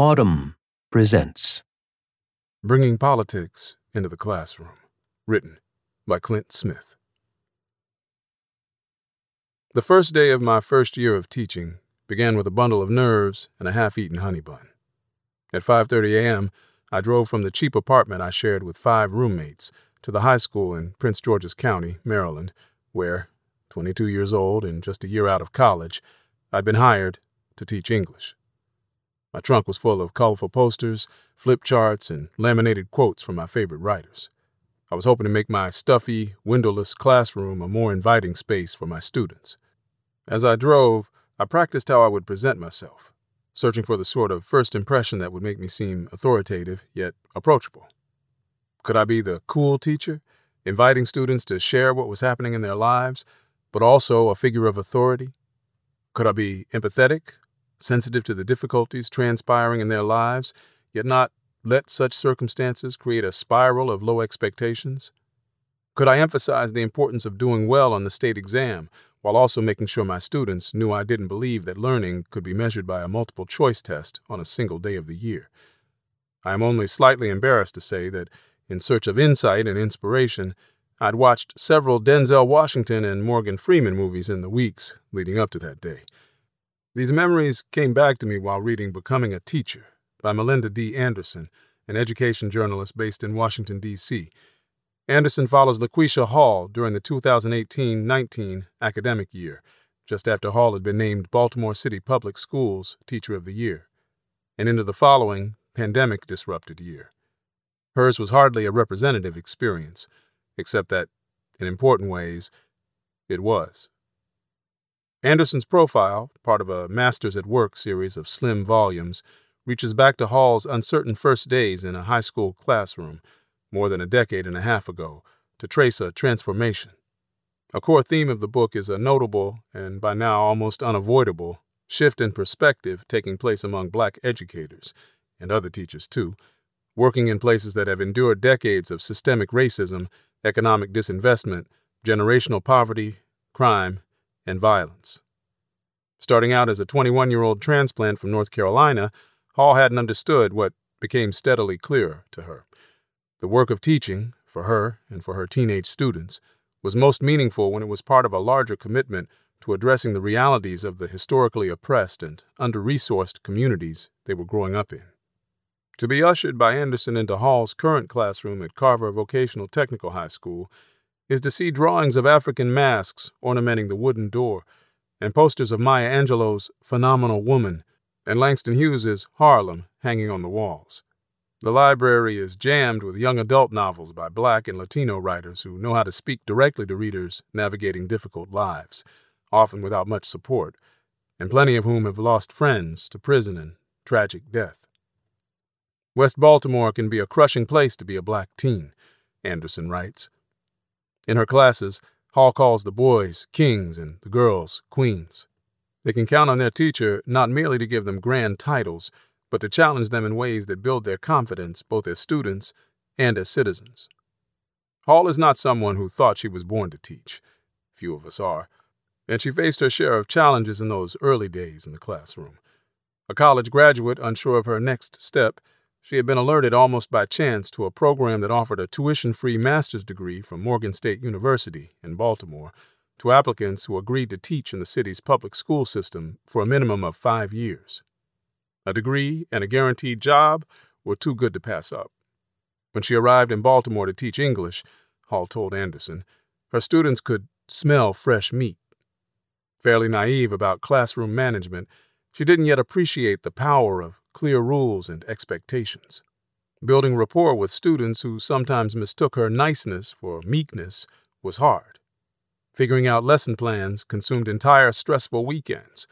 Audm presents Bringing Politics into the Classroom. Written by Clint Smith. The first day of my first year of teaching began with a bundle of nerves and a half-eaten honey bun. At 5:30 a.m., I drove from the cheap apartment I shared with five roommates to the high school in Prince George's County, Maryland, where, 22 years old and just a year out of college, I'd been hired to teach English. My trunk was full of colorful posters, flip charts, and laminated quotes from my favorite writers. I was hoping to make my stuffy, windowless classroom a more inviting space for my students. As I drove, I practiced how I would present myself, searching for the sort of first impression that would make me seem authoritative yet approachable. Could I be the cool teacher, inviting students to share what was happening in their lives, but also a figure of authority? Could I be empathetic, sensitive to the difficulties transpiring in their lives, yet not let such circumstances create a spiral of low expectations? Could I emphasize the importance of doing well on the state exam while also making sure my students knew I didn't believe that learning could be measured by a multiple choice test on a single day of the year? I am only slightly embarrassed to say that, in search of insight and inspiration, I'd watched several Denzel Washington and Morgan Freeman movies in the weeks leading up to that day. These memories came back to me while reading Becoming a Teacher by Melinda D. Anderson, an education journalist based in Washington, D.C. Anderson follows LaQuisha Hall during the 2018 19 academic year, just after Hall had been named Baltimore City Public Schools Teacher of the Year, and into the following pandemic disrupted year. Hers was hardly a representative experience, except that, in important ways, it was. Anderson's profile, part of a Masters at Work series of slim volumes, reaches back to Hall's uncertain first days in a high school classroom, more than a decade and a half ago, to trace a transformation. A core theme of the book is a notable, and by now almost unavoidable, shift in perspective taking place among black educators, and other teachers too, working in places that have endured decades of systemic racism, economic disinvestment, generational poverty, crime, and violence. Starting out as a 21 year old transplant from North Carolina, Hall hadn't understood what became steadily clearer to her. The work of teaching, for her and for her teenage students, was most meaningful when it was part of a larger commitment to addressing the realities of the historically oppressed and under resourced communities they were growing up in. To be ushered by Anderson into Hall's current classroom at Carver Vocational Technical High School is to see drawings of African masks ornamenting the wooden door, and posters of Maya Angelou's Phenomenal Woman and Langston Hughes's Harlem hanging on the walls. The library is jammed with young adult novels by black and Latino writers who know how to speak directly to readers navigating difficult lives, often without much support, and plenty of whom have lost friends to prison and tragic death. West Baltimore can be a crushing place to be a black teen, Anderson writes. In her classes, Hall calls the boys kings and the girls queens. They can count on their teacher not merely to give them grand titles, but to challenge them in ways that build their confidence both as students and as citizens. Hall is not someone who thought she was born to teach. Few of us are. And she faced her share of challenges in those early days in the classroom. A college graduate unsure of her next step, she had been alerted almost by chance to a program that offered a tuition free master's degree from Morgan State University in Baltimore to applicants who agreed to teach in the city's public school system for a minimum of five years. A degree and a guaranteed job were too good to pass up. When she arrived in Baltimore to teach English, Hall told Anderson, her students could smell fresh meat. Fairly naive about classroom management, she didn't yet appreciate the power of clear rules and expectations. Building rapport with students who sometimes mistook her niceness for meekness was hard. Figuring out lesson plans consumed entire stressful weekends.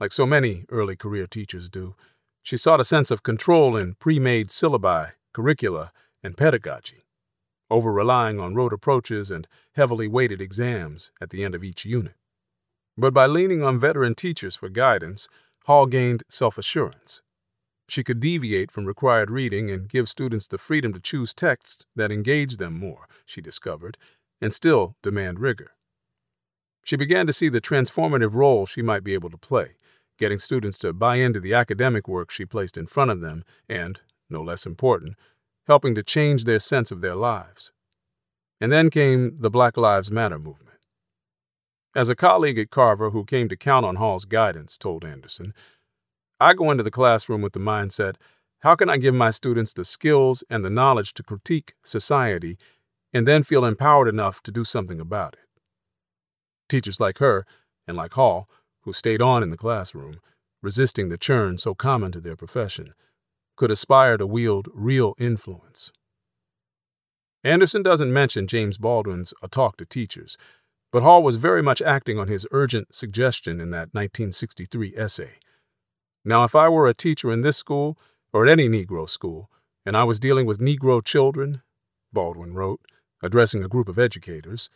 Like so many early career teachers do, she sought a sense of control in pre made syllabi, curricula, and pedagogy, over relying on rote approaches and heavily weighted exams at the end of each unit. But by leaning on veteran teachers for guidance, Hall gained self assurance. She could deviate from required reading and give students the freedom to choose texts that engage them more, she discovered, and still demand rigor. She began to see the transformative role she might be able to play, getting students to buy into the academic work she placed in front of them, and, no less important, helping to change their sense of their lives. And then came the Black Lives Matter movement. As a colleague at Carver who came to count on Hall's guidance told Anderson, I go into the classroom with the mindset how can I give my students the skills and the knowledge to critique society and then feel empowered enough to do something about it? Teachers like her, and like Hall, who stayed on in the classroom, resisting the churn so common to their profession, could aspire to wield real influence. Anderson doesn't mention James Baldwin's A Talk to Teachers, but Hall was very much acting on his urgent suggestion in that 1963 essay. Now, if I were a teacher in this school, or at any Negro school, and I was dealing with Negro children, Baldwin wrote, addressing a group of educators,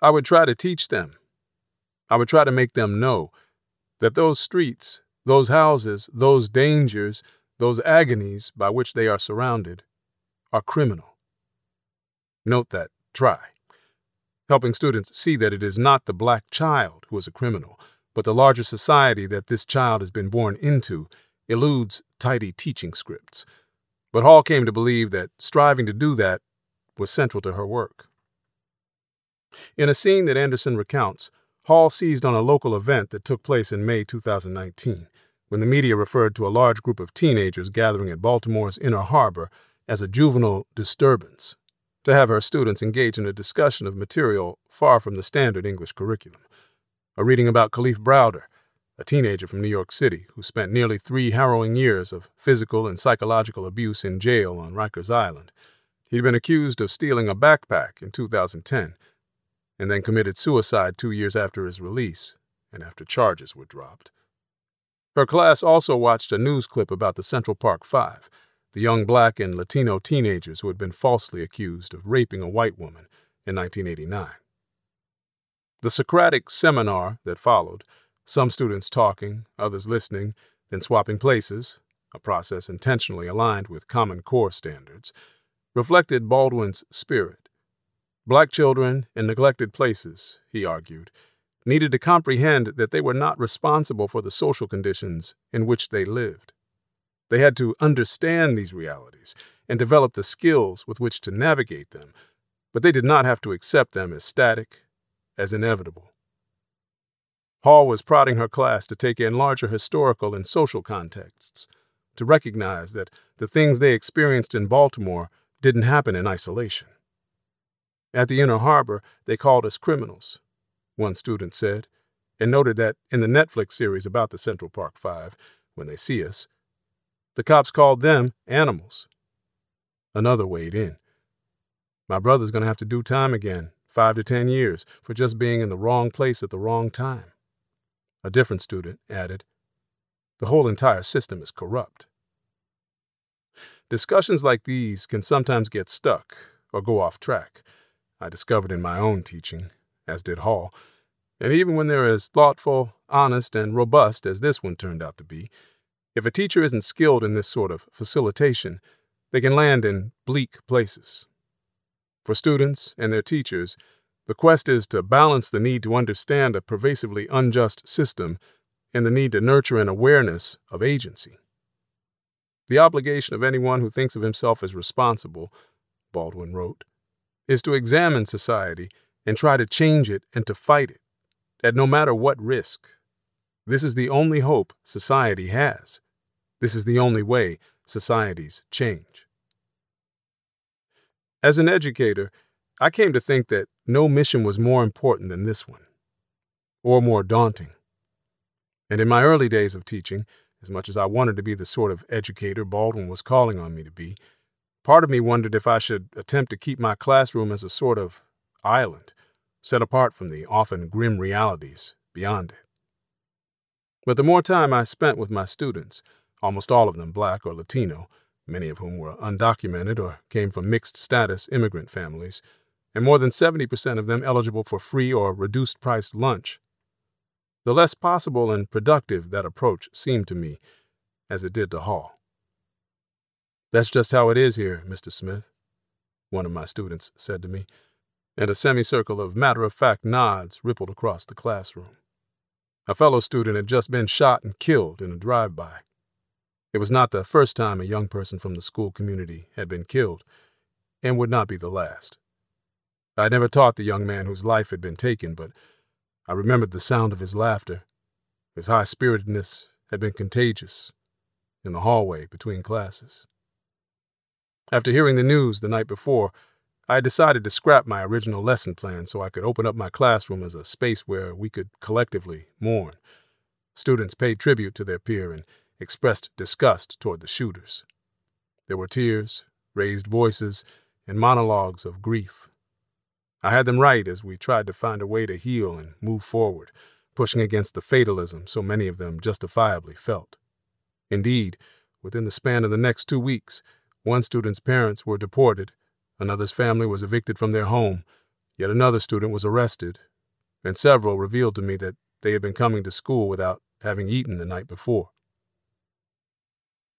I would try to teach them. I would try to make them know that those streets, those houses, those dangers, those agonies by which they are surrounded are criminal. Note that, try. Helping students see that it is not the black child who is a criminal, but the larger society that this child has been born into eludes tidy teaching scripts. But Hall came to believe that striving to do that was central to her work. In a scene that Anderson recounts, Hall seized on a local event that took place in May 2019, when the media referred to a large group of teenagers gathering at Baltimore's Inner Harbor as a juvenile disturbance, to have her students engage in a discussion of material far from the standard English curriculum. A reading about Kalief Browder, a teenager from New York City who spent nearly three harrowing years of physical and psychological abuse in jail on Rikers Island. He'd been accused of stealing a backpack in 2010 and then committed suicide two years after his release and after charges were dropped. Her class also watched a news clip about the Central Park Five, the young black and Latino teenagers who had been falsely accused of raping a white woman in 1989. The Socratic seminar that followed some students talking, others listening, then swapping places, a process intentionally aligned with Common Core standards, reflected Baldwin's spirit. Black children in neglected places, he argued, needed to comprehend that they were not responsible for the social conditions in which they lived. They had to understand these realities and develop the skills with which to navigate them, but they did not have to accept them as static, as inevitable. Hall was prodding her class to take in larger historical and social contexts, to recognize that the things they experienced in Baltimore didn't happen in isolation. At the Inner Harbor, they called us criminals, one student said, and noted that in the Netflix series about the Central Park Five, when they see us, the cops called them animals. Another weighed in. My brother's going to have to do time again, five to ten years, for just being in the wrong place at the wrong time. A different student added, The whole entire system is corrupt. Discussions like these can sometimes get stuck or go off track. I discovered in my own teaching, as did Hall. And even when they're as thoughtful, honest, and robust as this one turned out to be, if a teacher isn't skilled in this sort of facilitation, they can land in bleak places. For students and their teachers, the quest is to balance the need to understand a pervasively unjust system and the need to nurture an awareness of agency. The obligation of anyone who thinks of himself as responsible, Baldwin wrote, is to examine society and try to change it and to fight it, at no matter what risk. This is the only hope society has. This is the only way societies change. As an educator, I came to think that no mission was more important than this one, or more daunting. And in my early days of teaching, as much as I wanted to be the sort of educator Baldwin was calling on me to be, part of me wondered if I should attempt to keep my classroom as a sort of island, set apart from the often grim realities beyond it. But the more time I spent with my students, almost all of them black or Latino, many of whom were undocumented or came from mixed status immigrant families, and more than 70% of them eligible for free or reduced price lunch. The less possible and productive that approach seemed to me, as it did to Hall. That's just how it is here, Mr. Smith, one of my students said to me, and a semicircle of matter of fact nods rippled across the classroom. A fellow student had just been shot and killed in a drive by. It was not the first time a young person from the school community had been killed, and would not be the last. I had never taught the young man whose life had been taken, but I remembered the sound of his laughter. His high spiritedness had been contagious in the hallway between classes. After hearing the news the night before, I decided to scrap my original lesson plan so I could open up my classroom as a space where we could collectively mourn. Students paid tribute to their peer and expressed disgust toward the shooters. There were tears, raised voices, and monologues of grief. I had them write as we tried to find a way to heal and move forward, pushing against the fatalism so many of them justifiably felt. Indeed, within the span of the next two weeks, one student's parents were deported Another's family was evicted from their home. Yet another student was arrested, and several revealed to me that they had been coming to school without having eaten the night before.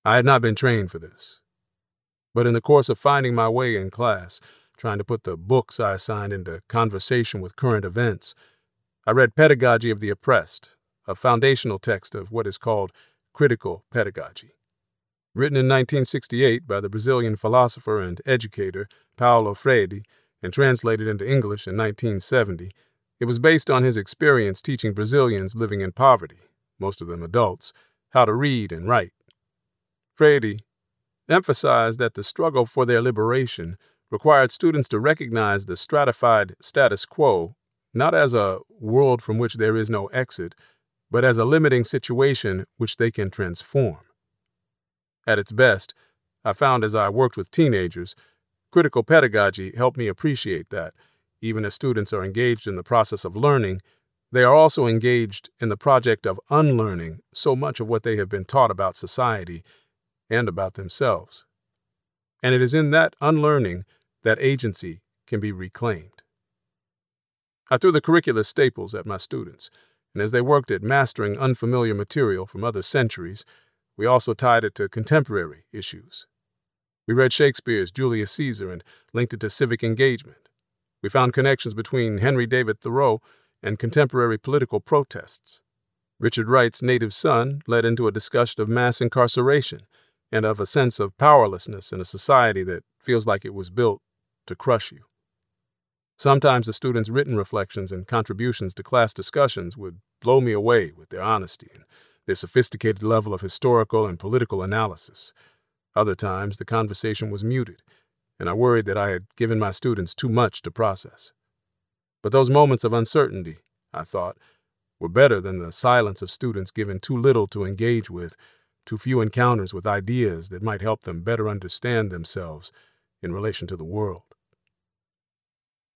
I had not been trained for this. But in the course of finding my way in class, trying to put the books I assigned into conversation with current events, I read Pedagogy of the Oppressed, a foundational text of what is called critical pedagogy. Written in 1968 by the Brazilian philosopher and educator Paulo Freire and translated into English in 1970, it was based on his experience teaching Brazilians living in poverty, most of them adults, how to read and write. Freire emphasized that the struggle for their liberation required students to recognize the stratified status quo not as a world from which there is no exit, but as a limiting situation which they can transform. At its best, I found as I worked with teenagers, critical pedagogy helped me appreciate that, even as students are engaged in the process of learning, they are also engaged in the project of unlearning so much of what they have been taught about society and about themselves. And it is in that unlearning that agency can be reclaimed. I threw the curricular staples at my students, and as they worked at mastering unfamiliar material from other centuries, we also tied it to contemporary issues. We read Shakespeare's Julius Caesar and linked it to civic engagement. We found connections between Henry David Thoreau and contemporary political protests. Richard Wright's Native Son led into a discussion of mass incarceration and of a sense of powerlessness in a society that feels like it was built to crush you. Sometimes the students' written reflections and contributions to class discussions would blow me away with their honesty and their sophisticated level of historical and political analysis. Other times, the conversation was muted, and I worried that I had given my students too much to process. But those moments of uncertainty, I thought, were better than the silence of students given too little to engage with, too few encounters with ideas that might help them better understand themselves in relation to the world.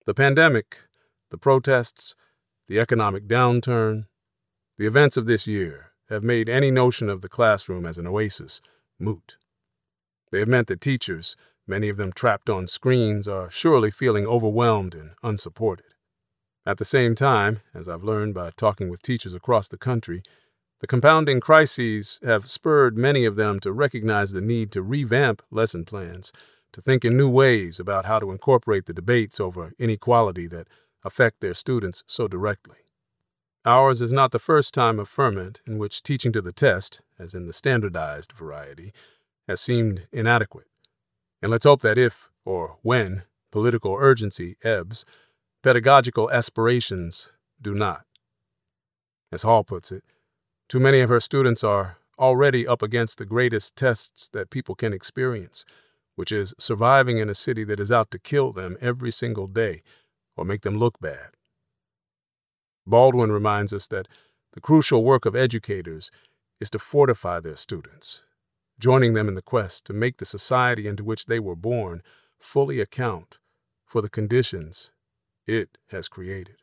The pandemic, the protests, the economic downturn, the events of this year have made any notion of the classroom as an oasis moot. They have meant that teachers, many of them trapped on screens, are surely feeling overwhelmed and unsupported. At the same time, as I've learned by talking with teachers across the country, the compounding crises have spurred many of them to recognize the need to revamp lesson plans, to think in new ways about how to incorporate the debates over inequality that affect their students so directly. Ours is not the first time of ferment in which teaching to the test, as in the standardized variety, has seemed inadequate. And let's hope that if, or when, political urgency ebbs, pedagogical aspirations do not. As Hall puts it, too many of her students are already up against the greatest tests that people can experience, which is surviving in a city that is out to kill them every single day or make them look bad. Baldwin reminds us that the crucial work of educators is to fortify their students, joining them in the quest to make the society into which they were born fully account for the conditions it has created.